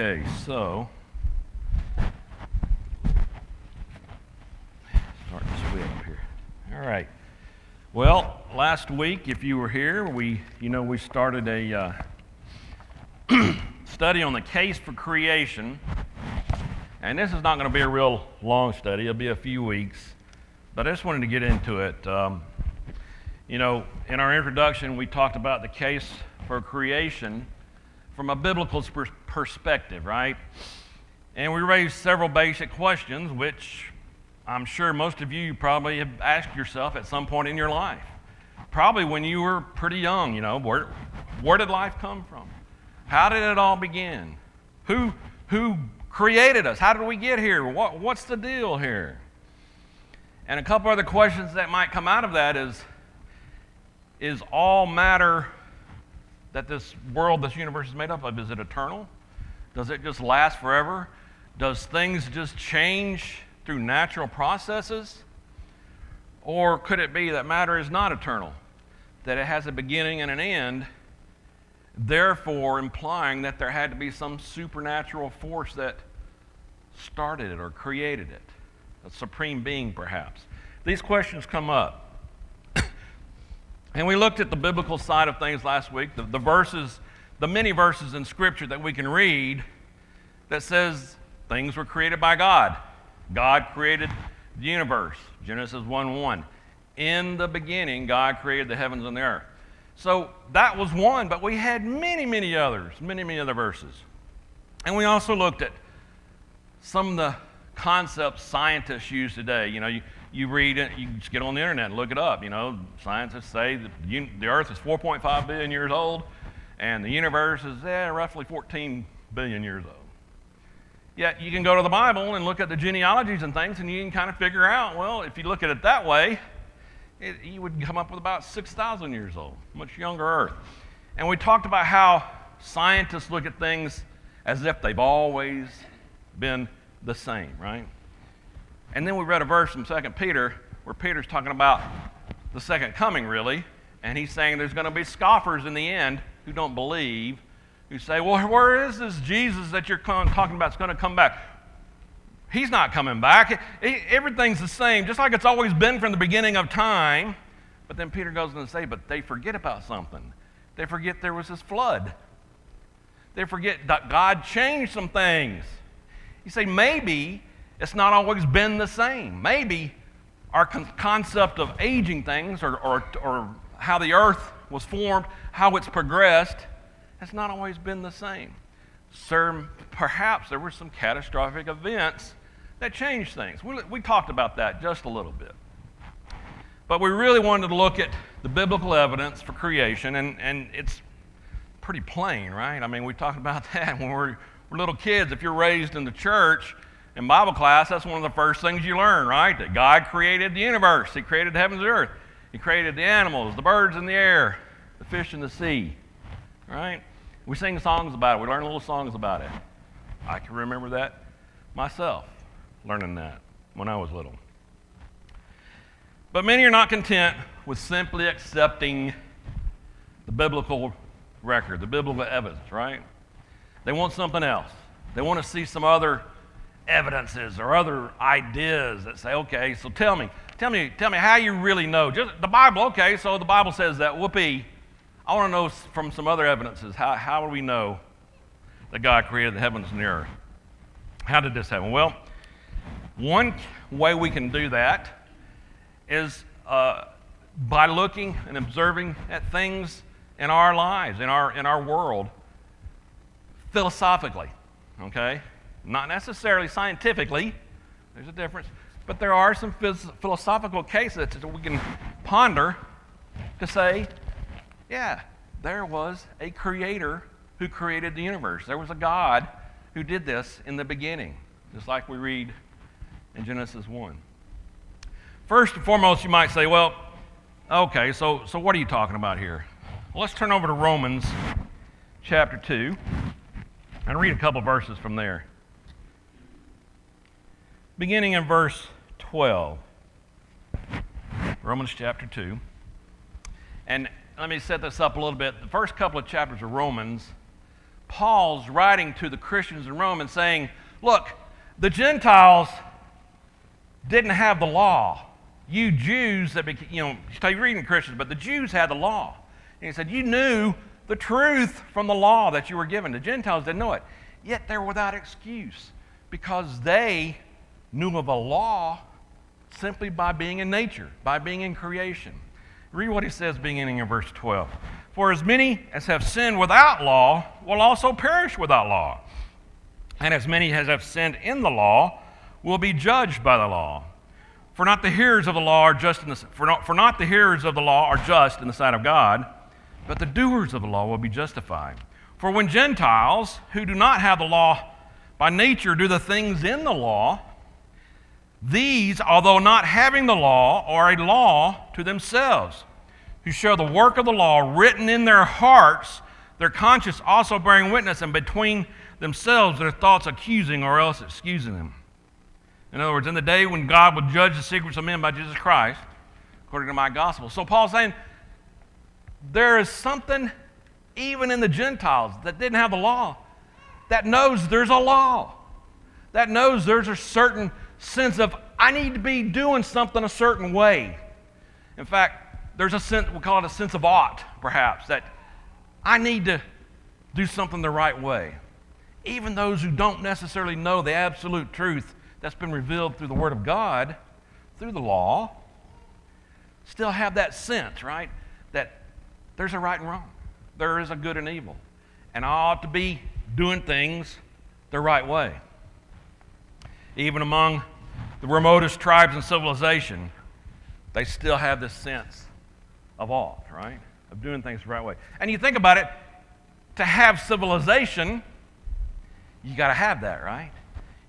Okay, so start this wheel up here. All right. Well, last week, if you were here, we, you know, we started a uh, study on the case for creation, and this is not going to be a real long study. It'll be a few weeks, but I just wanted to get into it. Um, you know, in our introduction, we talked about the case for creation from a biblical perspective, right? And we raised several basic questions, which I'm sure most of you probably have asked yourself at some point in your life. Probably when you were pretty young, you know, where, where did life come from? How did it all begin? Who, who created us? How did we get here? What, what's the deal here? And a couple other questions that might come out of that is is all matter that this world, this universe is made up of, is it eternal? Does it just last forever? Does things just change through natural processes? Or could it be that matter is not eternal, that it has a beginning and an end, therefore implying that there had to be some supernatural force that started it or created it, a supreme being perhaps? These questions come up. And we looked at the biblical side of things last week, the, the, verses, the many verses in Scripture that we can read that says things were created by God. God created the universe, Genesis 1 1. In the beginning, God created the heavens and the earth. So that was one, but we had many, many others, many, many other verses. And we also looked at some of the concepts scientists use today. You know, you, you read it, you just get on the internet and look it up. You know, scientists say that the Earth is 4.5 billion years old, and the universe is eh, roughly 14 billion years old. Yet you can go to the Bible and look at the genealogies and things, and you can kind of figure out, well, if you look at it that way, it, you would come up with about 6,000 years old, much younger Earth. And we talked about how scientists look at things as if they've always been the same, right? And then we read a verse from 2 Peter where Peter's talking about the second coming, really. And he's saying there's going to be scoffers in the end who don't believe, who say, well, where is this Jesus that you're talking about is going to come back? He's not coming back. Everything's the same, just like it's always been from the beginning of time. But then Peter goes on to say, but they forget about something. They forget there was this flood. They forget that God changed some things. You say, maybe it's not always been the same. Maybe our con- concept of aging things or, or, or how the earth was formed, how it's progressed, has not always been the same. Sir, perhaps there were some catastrophic events that changed things. We, we talked about that just a little bit. But we really wanted to look at the biblical evidence for creation, and, and it's pretty plain, right? I mean, we talked about that when we were, were little kids. If you're raised in the church, in Bible class, that's one of the first things you learn, right? That God created the universe, He created the heavens and earth, He created the animals, the birds in the air, the fish in the sea, right? We sing songs about it, we learn little songs about it. I can remember that myself, learning that when I was little. But many are not content with simply accepting the biblical record, the biblical evidence, right? They want something else. They want to see some other evidences or other ideas that say, okay, so tell me, tell me, tell me how you really know. Just the Bible, okay, so the Bible says that. Whoopee. I want to know from some other evidences how, how do we know that God created the heavens and the earth? How did this happen? Well, one way we can do that is uh, by looking and observing at things in our lives, in our, in our world, philosophically, okay? Not necessarily scientifically, there's a difference, but there are some phys- philosophical cases that we can ponder to say, yeah, there was a creator who created the universe. There was a God who did this in the beginning, just like we read in Genesis 1. First and foremost, you might say, well, okay, so, so what are you talking about here? Well, let's turn over to Romans chapter 2 and read a couple verses from there beginning in verse 12. Romans chapter 2. And let me set this up a little bit. The first couple of chapters of Romans, Paul's writing to the Christians in Rome and saying, look, the Gentiles didn't have the law. You Jews that, became, you know, you're reading Christians, but the Jews had the law. And he said, you knew the truth from the law that you were given. The Gentiles didn't know it. Yet they're without excuse because they knew of a law simply by being in nature, by being in creation. Read what he says beginning in verse 12. For as many as have sinned without law will also perish without law. And as many as have sinned in the law will be judged by the law. For not the hearers of the law are just in the, for not, for not the hearers of the law are just in the sight of God, but the doers of the law will be justified. For when Gentiles who do not have the law by nature do the things in the law, these, although not having the law, are a law to themselves, who show the work of the law written in their hearts, their conscience also bearing witness, and between themselves their thoughts accusing or else excusing them. In other words, in the day when God would judge the secrets of men by Jesus Christ, according to my gospel. So Paul's saying there is something even in the Gentiles that didn't have the law that knows there's a law, that knows there's a certain sense of, I need to be doing something a certain way. In fact, there's a sense, we call it a sense of ought, perhaps, that I need to do something the right way. Even those who don't necessarily know the absolute truth that's been revealed through the Word of God, through the law, still have that sense, right? That there's a right and wrong, there is a good and evil. And I ought to be doing things the right way. Even among the remotest tribes and civilization, they still have this sense of awe, right? Of doing things the right way. And you think about it, to have civilization, you got to have that, right?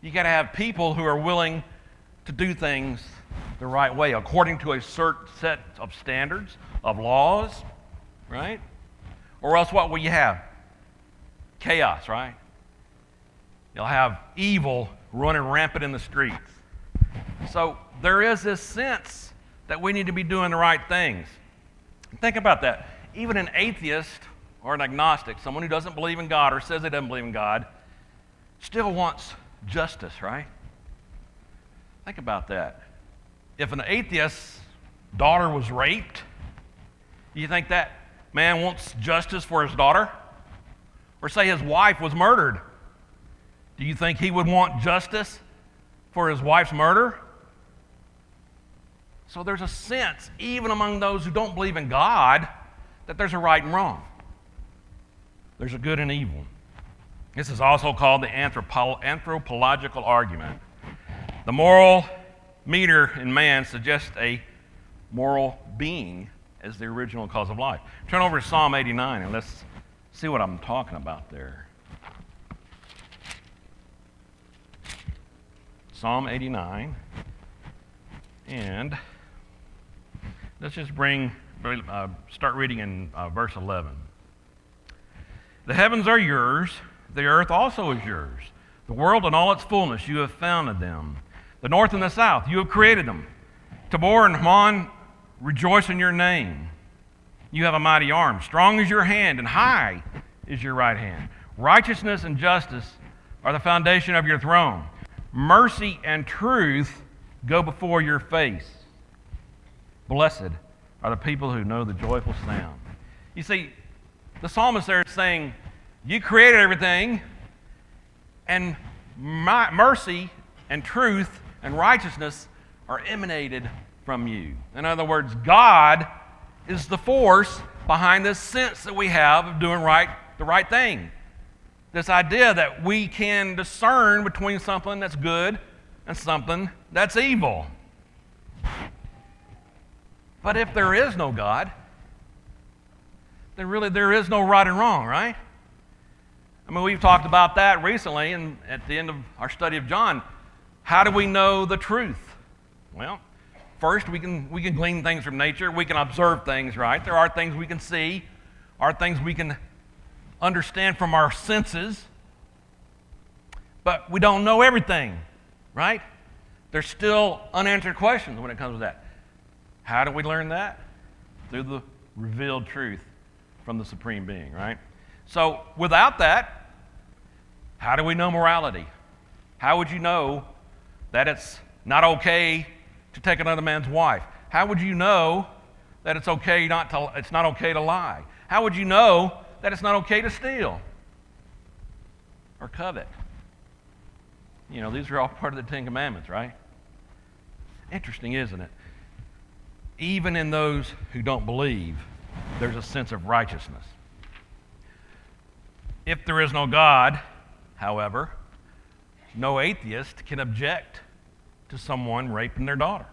You got to have people who are willing to do things the right way according to a certain set of standards, of laws, right? Or else what will you have? Chaos, right? You'll have evil running rampant in the streets. So there is this sense that we need to be doing the right things. Think about that. Even an atheist or an agnostic, someone who doesn't believe in God or says they doesn't believe in God, still wants justice, right? Think about that. If an atheist's daughter was raped, you think that man wants justice for his daughter? Or say his wife was murdered. Do you think he would want justice for his wife's murder? So there's a sense, even among those who don't believe in God, that there's a right and wrong. There's a good and evil. This is also called the anthropo- anthropological argument. The moral meter in man suggests a moral being as the original cause of life. Turn over to Psalm 89 and let's see what I'm talking about there. Psalm 89. And let's just bring, uh, start reading in uh, verse 11. The heavens are yours, the earth also is yours. The world and all its fullness, you have founded them. The north and the south, you have created them. Tabor and Hermon rejoice in your name. You have a mighty arm. Strong is your hand, and high is your right hand. Righteousness and justice are the foundation of your throne. Mercy and truth go before your face. Blessed are the people who know the joyful sound. You see, the psalmist there is saying, You created everything, and my, mercy and truth and righteousness are emanated from you. In other words, God is the force behind this sense that we have of doing right the right thing. This idea that we can discern between something that's good and something that's evil. But if there is no God, then really there is no right and wrong, right? I mean, we've talked about that recently and at the end of our study of John. How do we know the truth? Well, first we can we can glean things from nature, we can observe things, right? There are things we can see, are things we can understand from our senses, but we don't know everything, right? There's still unanswered questions when it comes to that. How do we learn that? Through the revealed truth from the Supreme Being, right? So without that, How do we know morality? How would you know that it's not okay to take another man's wife? How would you know that it's okay not to it's not okay to lie? How would you know that it's not okay to steal or covet? You know, these are all part of the Ten Commandments, right? Interesting, isn't it? Even in those who don't believe, there's a sense of righteousness. If there is no God, however, no atheist can object to someone raping their daughter,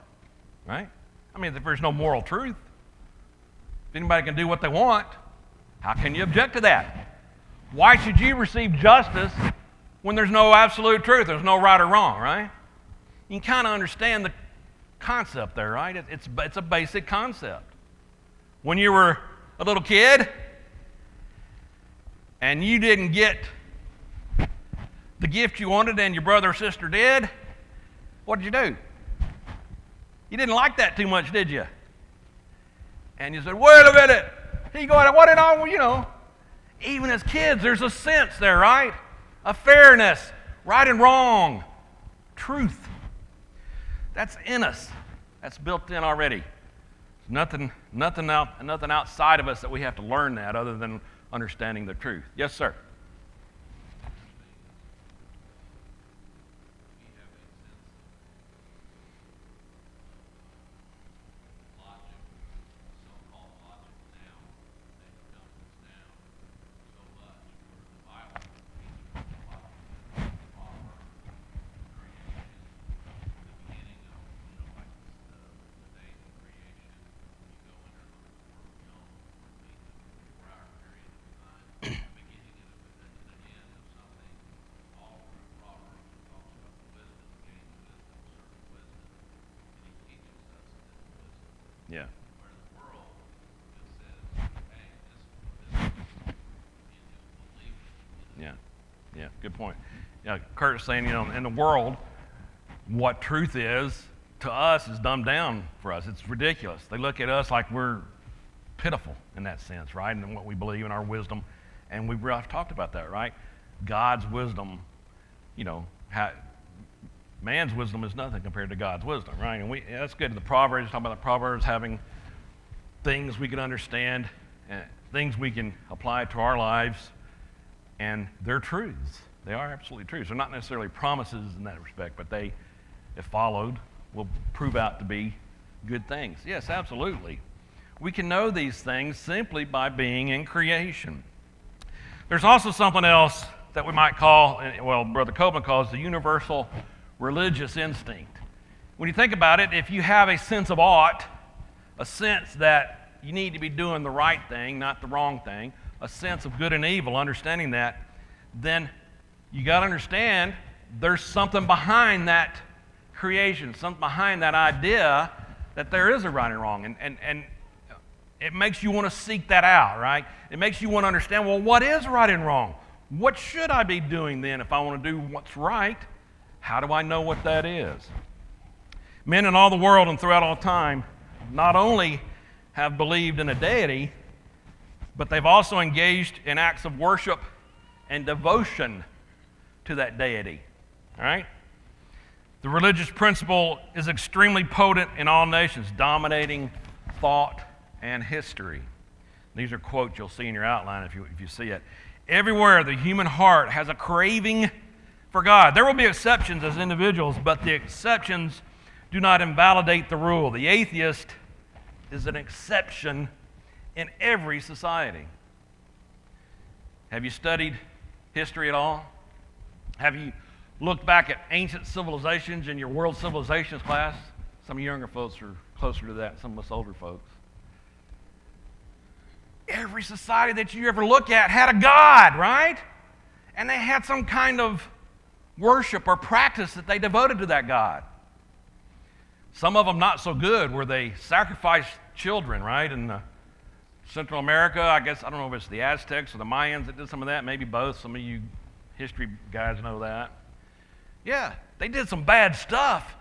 right? I mean, if there's no moral truth, if anybody can do what they want, how can you object to that? Why should you receive justice when there's no absolute truth? There's no right or wrong, right? You can kind of understand the concept there, right? It's, it's a basic concept. When you were a little kid and you didn't get the gift you wanted and your brother or sister did, what did you do? You didn't like that too much, did you? And you said, wait a minute. He going, what did I, you know, even as kids, there's a sense there, right? A fairness, right and wrong, truth. That's in us. That's built in already. There's Nothing, nothing, out, nothing outside of us that we have to learn that other than understanding the truth. Yes, sir. Yeah. Yeah, yeah, good point. Yeah, Kurt's saying, you know, in the world, what truth is to us is dumbed down for us. It's ridiculous. They look at us like we're pitiful in that sense, right? And what we believe in our wisdom. And we've talked about that, right? God's wisdom, you know, man's wisdom is nothing compared to God's wisdom, right? And we, that's good. The Proverbs, talking about the Proverbs having things we can understand, and things we can apply to our lives, and they're truths. They are absolutely truths. They're not necessarily promises in that respect, but they, if followed, will prove out to be good things. Yes, absolutely. We can know these things simply by being in creation. There's also something else that we might call, well, Brother Copeland calls the universal religious instinct. When you think about it, if you have a sense of ought, a sense that you need to be doing the right thing, not the wrong thing, a sense of good and evil, understanding that, then you got to understand there's something behind that creation, something behind that idea that there is a right and wrong. And, and, and it makes you want to seek that out, right? It makes you want to understand well, what is right and wrong? What should I be doing then if I want to do what's right? How do I know what that is? Men in all the world and throughout all time not only have believed in a deity, but they've also engaged in acts of worship and devotion to that deity. All right? The religious principle is extremely potent in all nations, dominating thought and history. These are quotes you'll see in your outline if you, if you see it. Everywhere the human heart has a craving for God. There will be exceptions as individuals, but the exceptions do not invalidate the rule. The atheist is an exception in every society. Have you studied history at all? Have you looked back at ancient civilizations in your world civilizations class? Some younger folks are closer to that, some of us older folks. Every society that you ever look at had a God, right? And they had some kind of worship or practice that they devoted to that God. Some of them not so good, where they sacrificed children, right? In Central America, I guess, I don't know if it's the Aztecs or the Mayans that did some of that, maybe both. Some of you history guys know that. Yeah, they did some bad stuff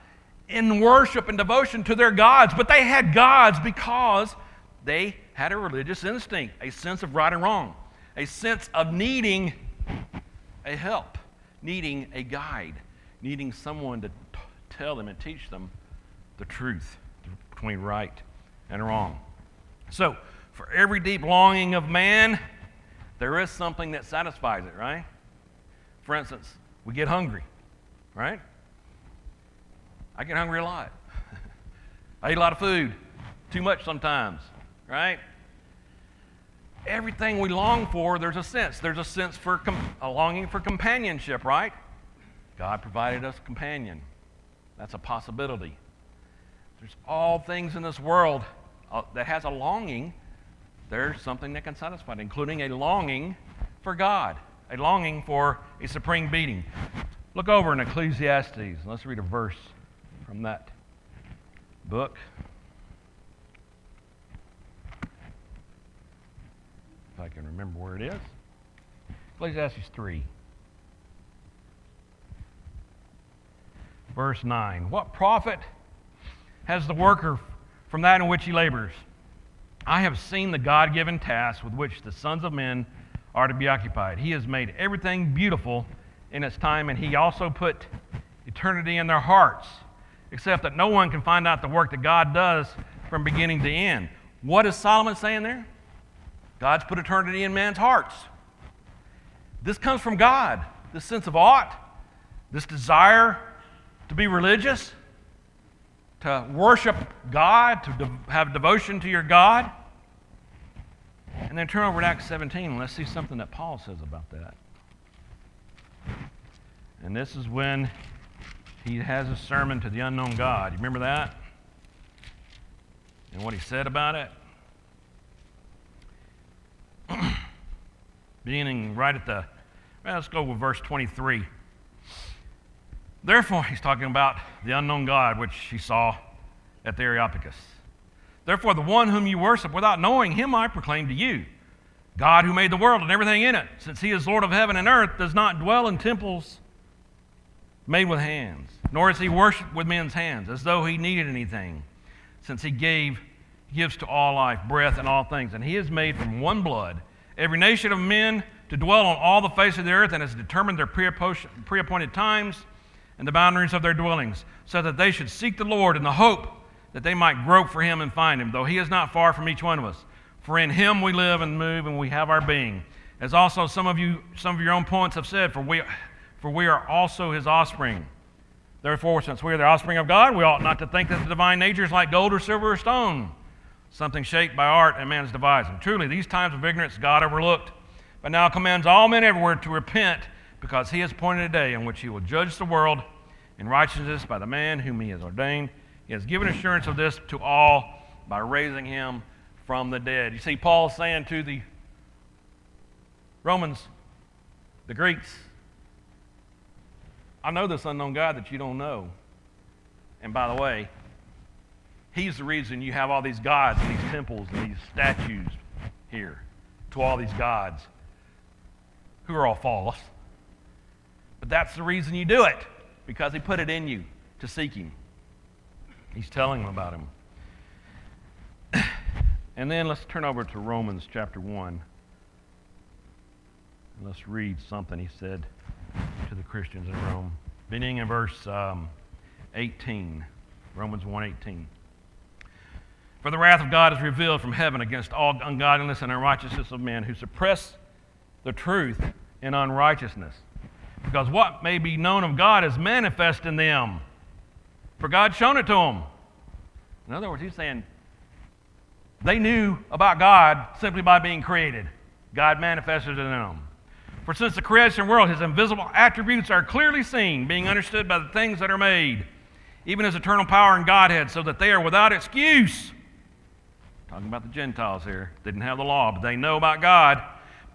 in worship and devotion to their gods, but they had gods because they had a religious instinct, a sense of right and wrong, a sense of needing a help needing a guide, needing someone to t- tell them and teach them the truth between right and wrong. So, for every deep longing of man, there is something that satisfies it, right? For instance, we get hungry, right? I get hungry a lot. I eat a lot of food, too much sometimes, right? Everything we long for, there's a sense. There's a sense for com- a longing for companionship, right? God provided us a companion. That's a possibility. There's all things in this world uh, that has a longing. There's something that can satisfy it, including a longing for God, a longing for a supreme being. Look over in Ecclesiastes. Let's read a verse from that book. If I can remember where it is. Ecclesiastes 3. Verse 9. What profit has the worker from that in which he labors? I have seen the God given task with which the sons of men are to be occupied. He has made everything beautiful in its time, and he also put eternity in their hearts, except that no one can find out the work that God does from beginning to end. What is Solomon saying there? God's put eternity in man's hearts. This comes from God, this sense of ought, this desire to be religious, to worship God, to de- have devotion to your God. And then turn over to Acts 17 and let's see something that Paul says about that. And this is when he has a sermon to the unknown God. You remember that? And what he said about it? Beginning right at the, well, let's go with verse 23. Therefore, he's talking about the unknown God, which he saw at the Areopagus. Therefore, the one whom you worship without knowing him, I proclaim to you. God who made the world and everything in it, since he is Lord of heaven and earth, does not dwell in temples made with hands, nor is he worshipped with men's hands, as though he needed anything, since he gave gives to all life, breath, and all things. And he has made from one blood every nation of men to dwell on all the face of the earth, and has determined their pre appointed times and the boundaries of their dwellings, so that they should seek the Lord in the hope that they might grope for him and find him, though he is not far from each one of us. For in him we live and move and we have our being. As also some of you, some of your own poets have said, for we, for we are also his offspring. Therefore, since we are the offspring of God, we ought not to think that the divine nature is like gold or silver or stone, something shaped by art and man's devising. Truly, these times of ignorance God overlooked, but now commands all men everywhere to repent, because he has appointed a day in which he will judge the world in righteousness by the man whom he has ordained. He has given assurance of this to all by raising him from the dead. You see, Paul saying to the Romans, the Greeks, I know this unknown God that you don't know. And by the way, He's the reason you have all these gods and these temples and these statues here to all these gods who are all false. But that's the reason you do it, because He put it in you to seek Him. He's telling them about Him. And then let's turn over to Romans chapter 1. And let's read something he said to the Christians in Rome, beginning in verse um, 18, Romans 1:18. For the wrath of God is revealed from heaven against all ungodliness and unrighteousness of men who suppress the truth in unrighteousness. Because what may be known of God is manifest in them. For God shown it to them. In other words, he's saying they knew about God simply by being created. God manifested in them. For since the creation world, his invisible attributes are clearly seen, being understood by the things that are made, even his eternal power and Godhead, so that they are without excuse. Talking about the Gentiles here. Didn't have the law, but they know about God.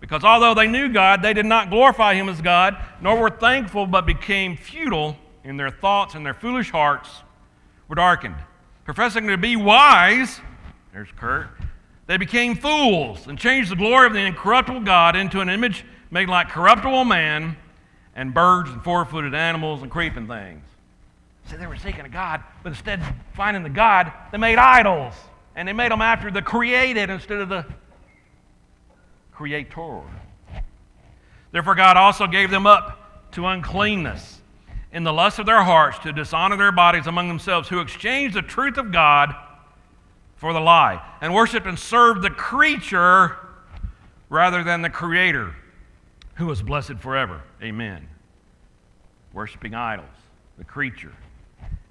Because although they knew God, they did not glorify him as God, nor were thankful, but became futile in their thoughts, and their foolish hearts were darkened. Professing to be wise, there's Kurt, they became fools and changed the glory of the incorruptible God into an image made like corruptible man and birds and four footed animals and creeping things. See, they were seeking a God, but instead of finding the God, they made idols. And they made them after the created instead of the creator. Therefore, God also gave them up to uncleanness, in the lust of their hearts to dishonor their bodies among themselves, who exchanged the truth of God for the lie, and worshiped and served the creature rather than the Creator, who is blessed forever. Amen. Worshiping idols, the creature.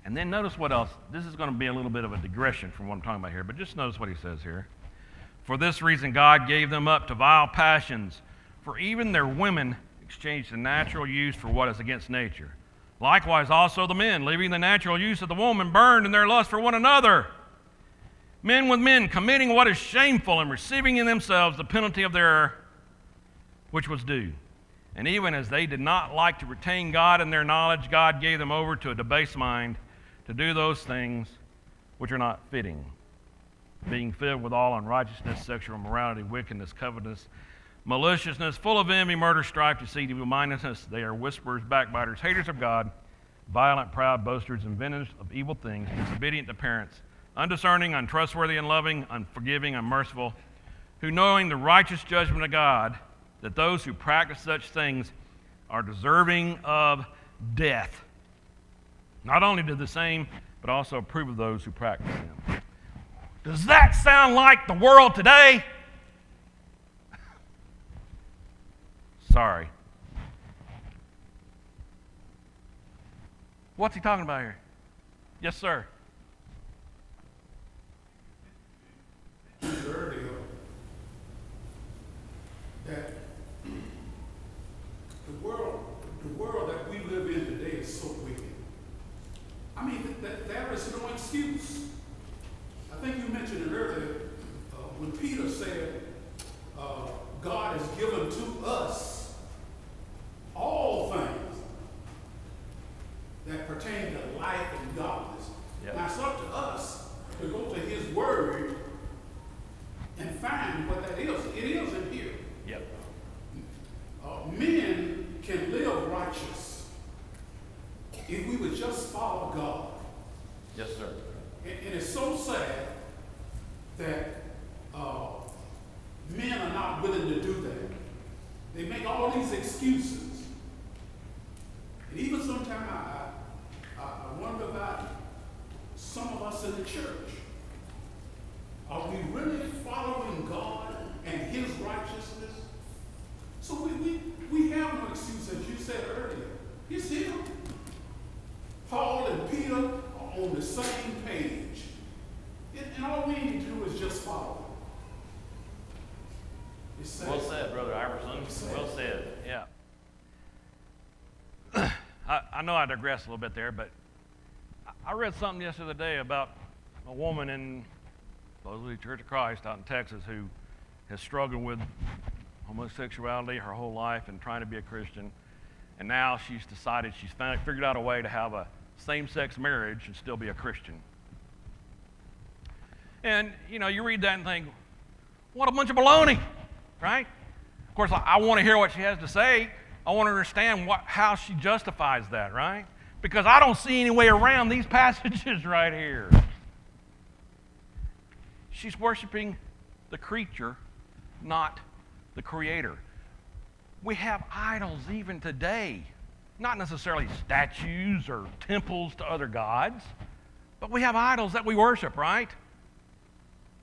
And then notice what else. This is going to be a little bit of a digression from what I'm talking about here, but just notice what he says here. For this reason, God gave them up to vile passions, for even their women exchanged the natural use for what is against nature. Likewise, also the men, leaving the natural use of the woman, burned in their lust for one another. Men with men, committing what is shameful and receiving in themselves the penalty of their which was due. And even as they did not like to retain God in their knowledge, God gave them over to a debased mind to do those things which are not fitting, being filled with all unrighteousness, sexual immorality, wickedness, covetousness, maliciousness, full of envy, murder, strife, deceit, evil mindedness. They are whisperers, backbiters, haters of God, violent, proud, boasters, inventors of evil things, disobedient to parents, undiscerning, untrustworthy, unloving, unforgiving, unmerciful, who knowing the righteous judgment of God, that those who practice such things are deserving of death. Not only do the same, but also approve of those who practice them. Does that sound like the world today? Sorry. What's he talking about here? Yes, sir. Earlier, that the world, the world that we live in today is so wicked. I mean, that, there is no excuse. I think you mentioned it earlier uh, when Peter said, uh, God has given to us all things that pertain to life and godliness. Yep. Now it's up to us to go to His Word and find what that is. It is in here. Yep. Uh, men can live righteous if we would just follow God. Yes, sir. And, and it's so sad that uh, men are not willing to do that. They make all these excuses. And even sometimes I, I, I wonder about some of us in the church. Are we really following God and His righteousness? So we, we, we have no excuse, as you said earlier. It's Him. Paul and Peter are on the same page. And, and all we need to do is just follow. It's sad. Well said, Brother Iverson. Said. Well said. Yeah. I, know I digress a little bit there, but I- read something yesterday about a woman in supposedly Church of Christ out in Texas who has struggled with homosexuality her whole life and trying to be a Christian. And now she's decided she's figured out a way to have a same sex marriage and still be a Christian. And, you know, you read that and think, what a bunch of baloney, right? Of course, I, I want to hear what she has to say. I want to understand what, how she justifies that, right? Because I don't see any way around these passages right here. She's worshiping the creature, not the creator. We have idols even today, not necessarily statues or temples to other gods, but we have idols that we worship, right?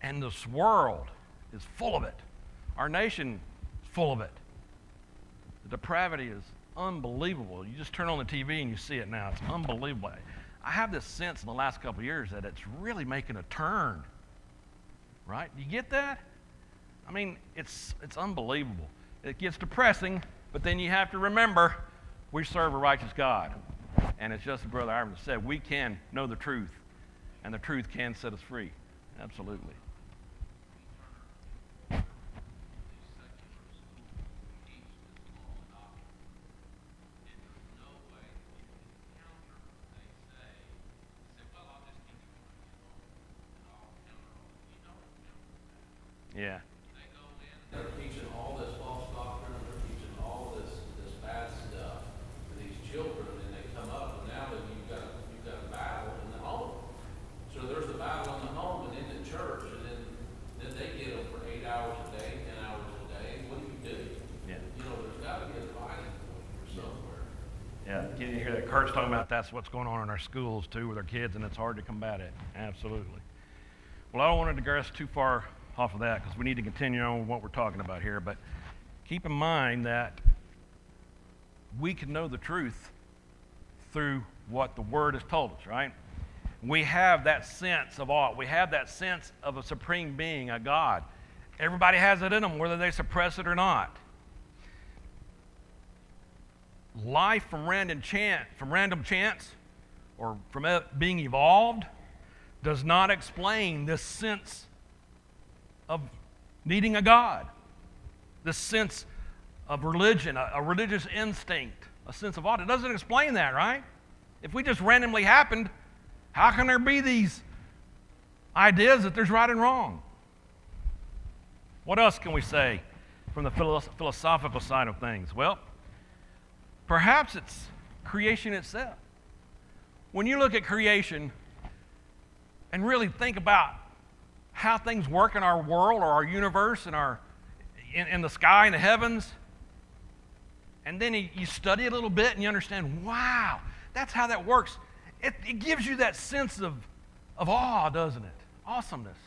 And this world is full of it. Our nation is full of it. The depravity is unbelievable. You just turn on the TV and you see it now. It's unbelievable. I have this sense in the last couple years that it's really making a turn. Right? You get that? I mean, it's it's unbelievable. It gets depressing, but then you have to remember we serve a righteous God. And it's just as Brother Ivan said, we can know the truth, and the truth can set us free. Absolutely. Yeah. They're teaching all this false doctrine, and they're teaching all this, this bad stuff to these children, and they come up, and now that you've got, you've got a battle in the home. So there's a battle in the home and in the church, and Yeah, you hear that? Kurt's talking about that's what's going on in our schools too with our kids, and it's hard to combat it. Absolutely. Well, I don't want to digress too far off of that because we need to continue on with what we're talking about here. But keep in mind that we can know the truth through what the Word has told us, right? We have that sense of awe. We have that sense of a supreme being, a God. Everybody has it in them, whether they suppress it or not life from random chance, from random chance or from being evolved does not explain this sense of needing a God, this sense of religion, a, a religious instinct, a sense of awe. It doesn't explain that, right? If we just randomly happened, how can there be these ideas that there's right and wrong? What else can we say from the philosophical side of things? Well, Perhaps it's creation itself. When you look at creation and really think about how things work in our world or our universe and our in, in the sky and the heavens, and then you, study a little bit and you understand, wow, that's how that works. It, it gives you that sense of, of awe, doesn't it? Awesomeness.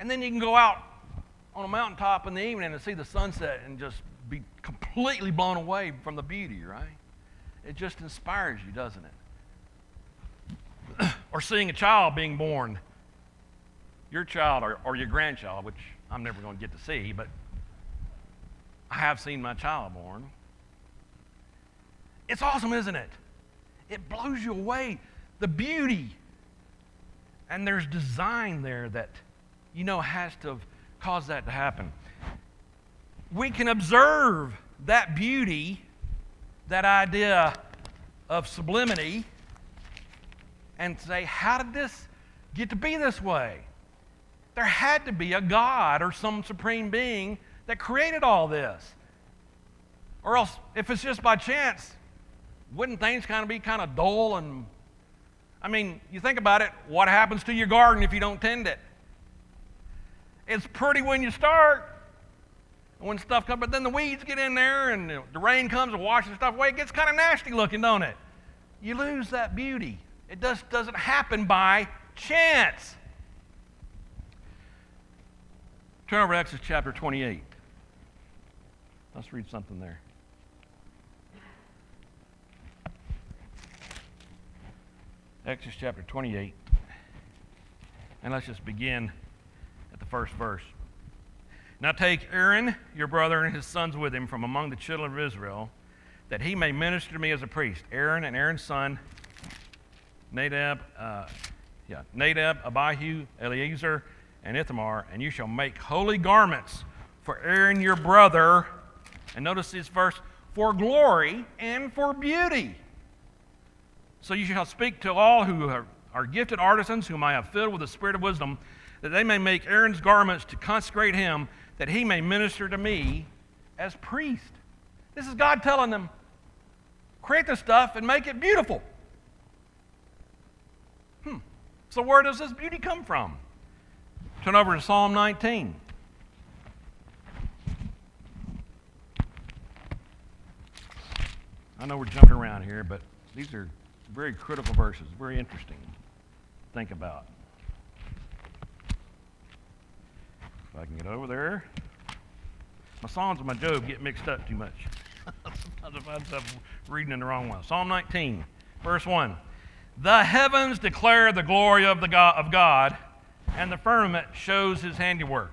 And then you can go out on a mountaintop in the evening and see the sunset and just be completely blown away from the beauty, right? It just inspires you, doesn't it? or seeing a child being born, your child or, or your grandchild, which I'm never going to get to see, but I have seen my child born. It's awesome, isn't it? It blows you away. The beauty. And there's design there that you know has to have caused that to happen we can observe that beauty, that idea of sublimity, and say, how did this get to be this way? There had to be a God or some supreme being that created all this. Or else, if it's just by chance, wouldn't things kind of be kind of dull and I mean, you think about it, what happens to your garden if you don't tend it? It's pretty when you start, when stuff comes, but then the weeds get in there and the rain comes and washes stuff away. It gets kind of nasty looking, don't it? You lose that beauty. It just doesn't happen by chance. Turn over to Exodus chapter 28. Let's read something there. Exodus chapter 28. And let's just begin at the first verse. Now take Aaron, your brother, and his sons with him from among the children of Israel, that he may minister to me as a priest. Aaron and Aaron's son, Nadab, uh, yeah, Nadab, Abihu, Eleazar, and Ithamar, and you shall make holy garments for Aaron your brother. And notice this verse for glory and for beauty. So you shall speak to all who are, are gifted artisans, whom I have filled with the spirit of wisdom, that they may make Aaron's garments to consecrate him that he may minister to me as priest. This is God telling them, create the stuff and make it beautiful. Hmm. So, where does this beauty come from? Turn over to Psalm 19. I know we're jumping around here, but these are very critical verses, very interesting to think about. If I can get over there. My Psalms and my Job get mixed up too much. Sometimes I find myself reading in the wrong one. Psalm 19, verse 1. The heavens declare the glory of, the God, of God, and the firmament shows his handiwork.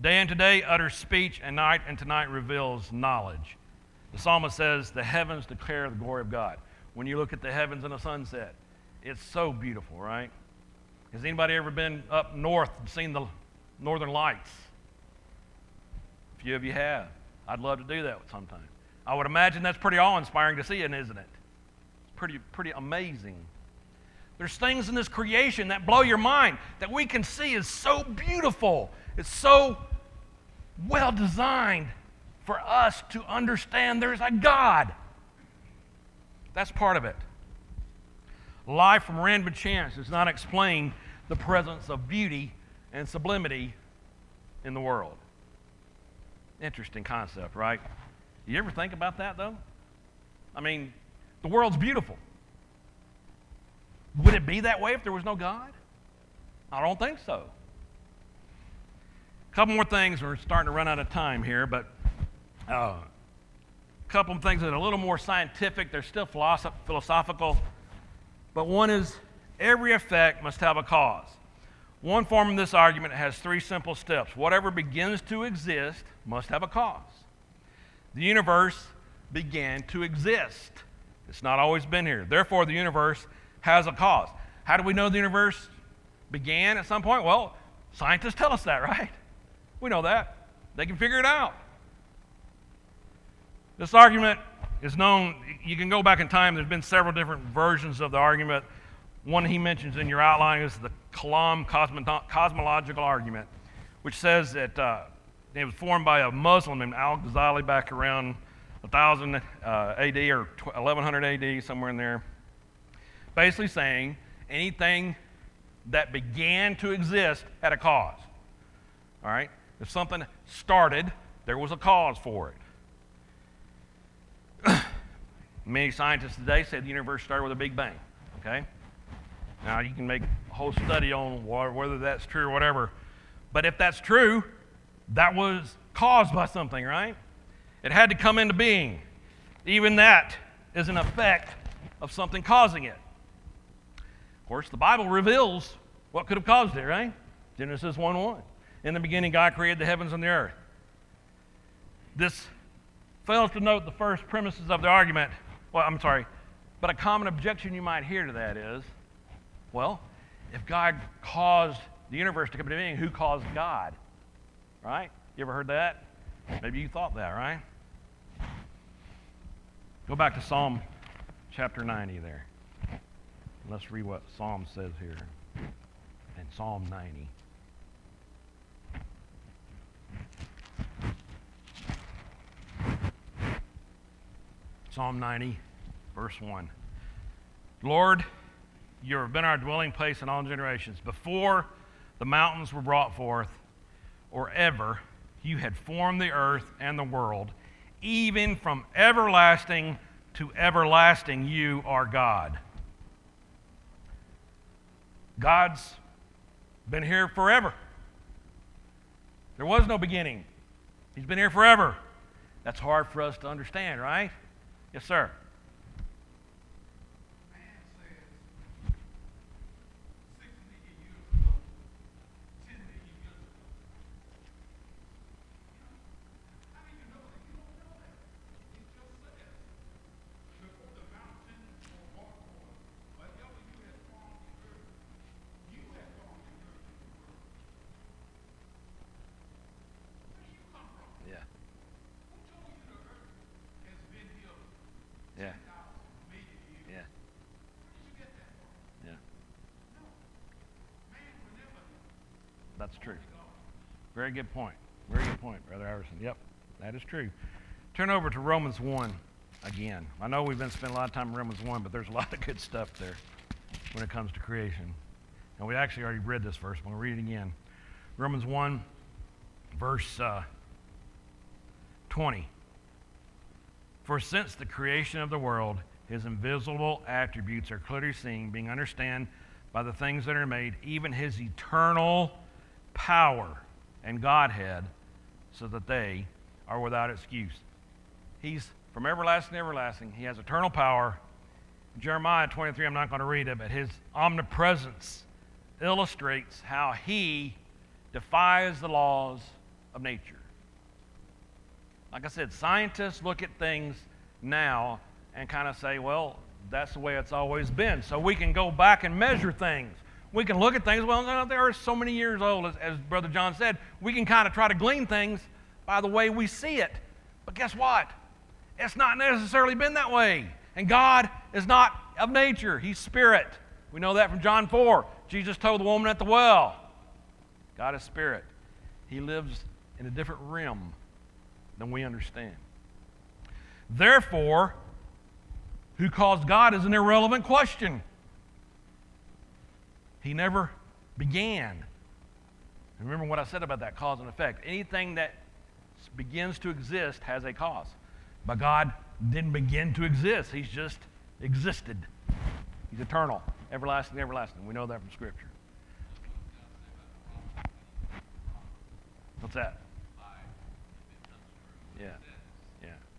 Day and day utters speech, and night and tonight reveals knowledge. The psalmist says, The heavens declare the glory of God. When you look at the heavens in a sunset, it's so beautiful, right? Has anybody ever been up north and seen the Northern Lights. A few of you have. I'd love to do that sometime. I would imagine that's pretty awe inspiring to see, isn't it? It's pretty, pretty amazing. There's things in this creation that blow your mind that we can see is so beautiful. It's so well designed for us to understand there's a God. That's part of it. Life from random chance does not explain the presence of beauty and sublimity in the world. Interesting concept, right? You ever think about that, though? I mean, The world's beautiful. Would it be that way if there was no God? I don't think so. A couple more things. We're starting to run out of time here, but uh, a couple of things that are a little more scientific. They're still philosoph- philosophical. But one is every effect must have a cause. One form of this argument has three simple steps. Whatever begins to exist must have a cause. The universe began to exist. It's not always been here. Therefore, the universe has a cause. How do we know the universe began at some point? Well, scientists tell us that, right? We know that. They can figure it out. This argument is known, you can go back in time, there's been several different versions of the argument. One he mentions in your outline is the Kalam cosmo- cosmological argument, which says that uh, it was formed by a Muslim named Al Ghazali back around 1000 uh, AD or 1100 AD, somewhere in there. Basically saying anything that began to exist had a cause. All right? If something started, there was a cause for it. Many scientists today say the universe started with a big bang. Okay? Now, you can make a whole study on whether that's true or whatever. But if that's true, that was caused by something, right? It had to come into being. Even that is an effect of something causing it. Of course, the Bible reveals what could have caused it, right? Genesis 1 1. In the beginning, God created the heavens and the earth. This fails to note the first premises of the argument. Well, I'm sorry, but a common objection you might hear to that is well, if God caused the universe to come into being, who caused God? Right? You ever heard that? Maybe you thought that, right? Go back to Psalm chapter 90 there. Let's read what Psalm says here in Psalm 90. Psalm 90, verse 1. Lord, you have been our dwelling place in all generations. Before the mountains were brought forth, or ever, you had formed the earth and the world. Even from everlasting to everlasting, you are God. God's been here forever. There was no beginning. He's been here forever. That's hard for us to understand, right? Yes, sir. Yeah. Yeah. Yeah. That's true. Very good point. Very good point, Brother Iverson. Yep, that is true. Turn over to Romans 1 again. I know we've been spending a lot of time in Romans 1, but there's a lot of good stuff there when it comes to creation. And we actually already read this verse. I'm going to read it again. Romans 1, verse uh, 20. For since the creation of the world, his invisible attributes are clearly seen, being understood by the things that are made, even his eternal power and Godhead, so that they are without excuse. He's from everlasting to everlasting. He has eternal power. Jeremiah 23, I'm not going to read it, but his omnipresence illustrates how he defies the laws of nature. Like I said, scientists look at things now and kind of say, well, that's the way it's always been. So we can go back and measure things. We can look at things, well, no, they are so many years old, as, as Brother John said. We can kind of try to glean things by the way we see it. But guess what? It's not necessarily been that way. And God is not of nature, He's spirit. We know that from John 4. Jesus told the woman at the well God is spirit. He lives in a different realm than we understand. Therefore, who caused God is an irrelevant question. He never began. Remember what I said about that cause and effect. Anything that begins to exist has a cause. But God didn't begin to exist, He's just existed. He's eternal, everlasting, everlasting. We know that from Scripture. What's that? Yeah.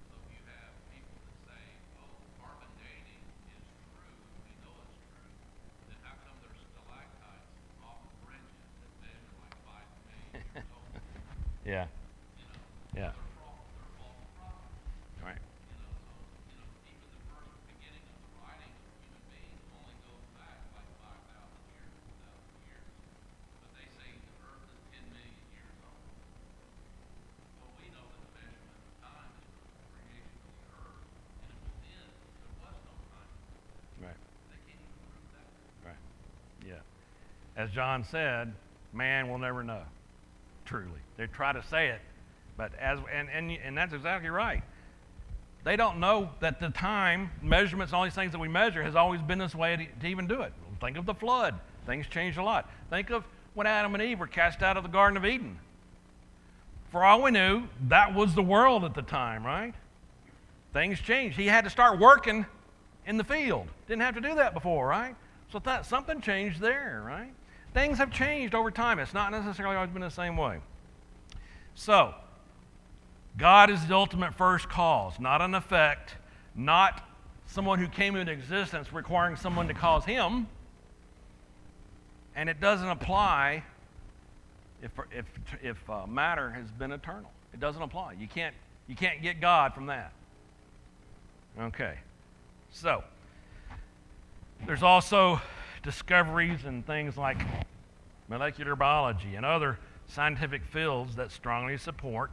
So if you have people that say, oh, carbon dating is true, we know it's true, then how come there's stalactites off the fringes that measure like five million years old? Yeah. Yeah. They're false, they're false prophets, Right. you know, so, you know, even the first beginning of the writing of human beings only goes back like five thousand years, two thousand years. But they say the earth is ten million years old. Well, we know that the measurement of time is from the creation of the earth, and it was then, there was no. Right. They can't even prove that. Right. Yeah. As John said, man will never know. Truly. They try to say it, but as and and and that's exactly right. They don't know that the time measurements, all these things that we measure, has always been this way to, to even do it. Think of the flood. Things changed a lot. Think of when Adam and Eve were cast out of the Garden of Eden. For all we knew, that was the world at the time, right? Things changed. He had to start working in the field. Didn't have to do that before, right? So that something changed there, right? Things have changed over time. It's not necessarily always been the same way. So, God is the ultimate first cause, not an effect, not someone who came into existence requiring someone to cause him. And it doesn't apply if, if, if uh, matter has been eternal. It doesn't apply. You can't, you can't get God from that. Okay. So, there's also discoveries in things like molecular biology and other scientific fields that strongly support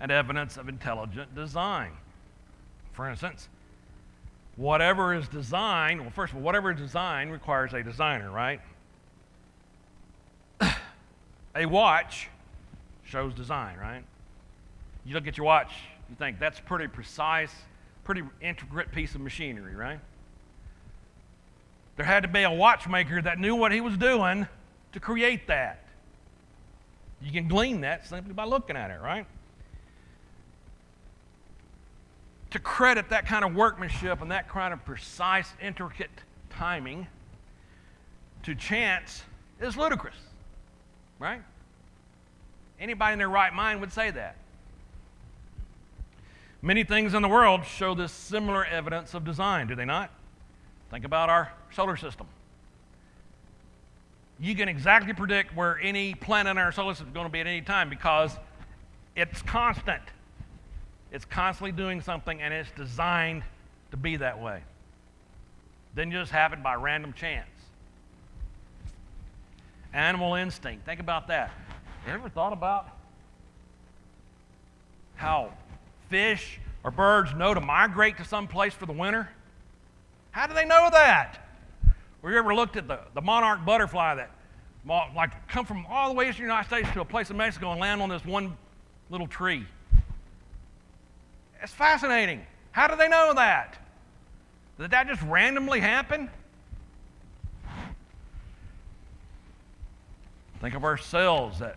an evidence of intelligent design. For instance, whatever is designed, well, first of all, whatever is designed requires a designer, right? a watch shows design, right? You look at your watch, you think that's pretty precise, pretty intricate piece of machinery, right? There had to be a watchmaker that knew what he was doing to create that. You can glean that simply by looking at it, right? To credit that kind of workmanship and that kind of precise, intricate timing to chance is ludicrous, right? Anybody in their right mind would say that. Many things in the world show this similar evidence of design, do they not? Think about our solar system. You can exactly predict where any planet in our solar system is going to be at any time because it's constant. It's constantly doing something and it's designed to be that way. Then just happen by random chance. Animal instinct. Think about that. You ever thought about how fish or birds know to migrate to some place for the winter? How do they know that? Or you ever looked at the, the monarch butterfly that like come from all the way to the United States to a place in Mexico and land on this one little tree? It's fascinating. How do they know that? Did that just randomly happen? Think of our cells that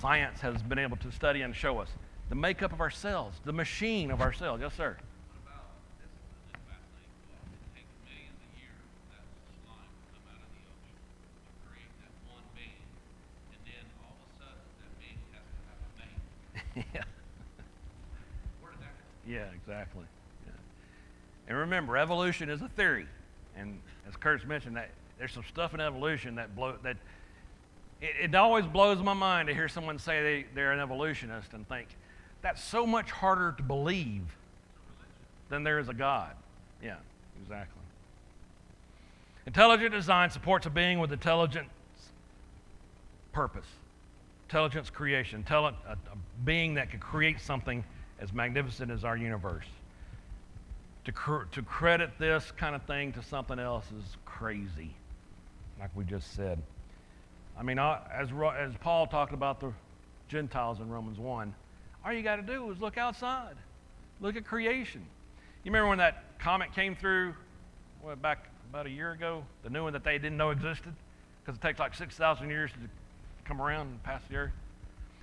science has been able to study and show us. The makeup of our cells, the machine of our cells. Yes, sir. What about, this is a fascinating thought, it takes millions of years for that slime to come out of the ocean to create that one being, and then all of a sudden, that being has to have a mate. yeah. Where did that come from? Yeah, exactly. Yeah. And remember, evolution is a theory, and as Kurt's mentioned, that there's some stuff in evolution that blow that. It, it always blows my mind to hear someone say they, they're an evolutionist and think that's so much harder to believe than there is a God. Yeah, exactly. Intelligent design supports a being with intelligence purpose, intelligence creation, intelli- a, a being that could create something as magnificent as our universe. To, cr- to credit this kind of thing to something else is crazy, like we just said. I mean, uh, as, as Paul talked about the Gentiles in Romans 1, all you got to do is look outside, look at creation. You remember when that comet came through, back about a year ago, the new one that they didn't know existed? Because it takes like 6,000 years to come around and pass the Earth.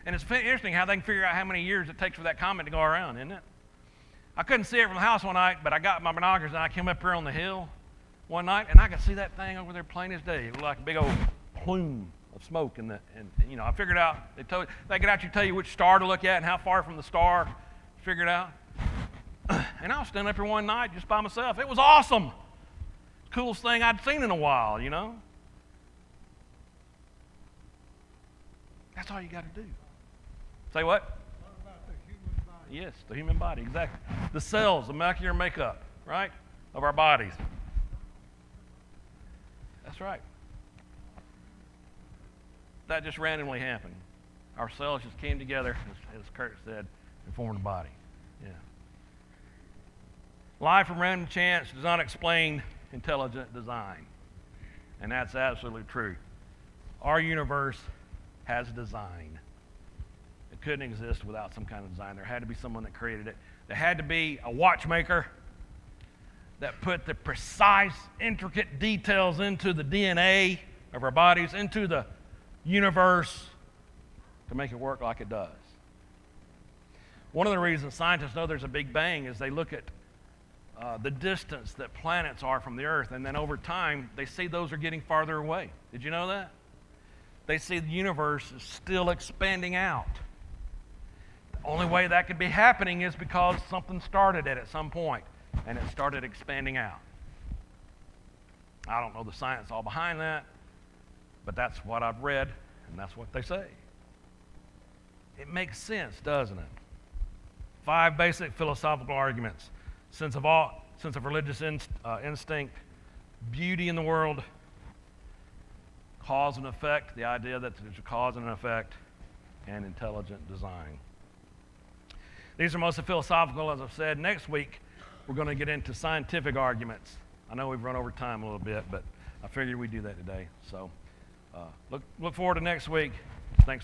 And it's interesting how they can figure out how many years it takes for that comet to go around, isn't it? I couldn't see it from the house one night, but I got my binoculars and I came up here on the hill one night and I could see that thing over there plain as day. It looked like a big old plume of smoke. And, the, and you know, I figured out, they, told, they could actually tell you which star to look at and how far from the star. Figured out. And I was standing up here one night just by myself. It was awesome. Coolest thing I'd seen in a while, you know? That's all you got to do. Say what? Yes, the human body, exactly. The cells, the molecular makeup, right, of our bodies. That's right. That just randomly happened. Our cells just came together, as, as Kurt said, and formed a body. Yeah. Life from random chance does not explain intelligent design. And that's absolutely true. Our universe has design. It couldn't exist without some kind of design. There had to be someone that created it. There had to be a watchmaker that put the precise, intricate details into the DNA of our bodies, into the universe to make it work like it does. One of the reasons scientists know there's a Big Bang is they look at uh, the distance that planets are from the Earth, and then over time, they see those are getting farther away. Did you know that? They see the universe is still expanding out. The only way that could be happening is because something started it at some point, and it started expanding out. I don't know the science all behind that, but that's what I've read, and that's what they say. It makes sense, doesn't it? Five basic philosophical arguments sense of all, sense of religious inst, uh, instinct, beauty in the world, cause and effect, the idea that there's a cause and an effect, and intelligent design. These are mostly philosophical, as I've said. Next week, we're going to get into scientific arguments. I know we've run over time a little bit, but I figured we'd do that today. So uh, look, look forward to next week.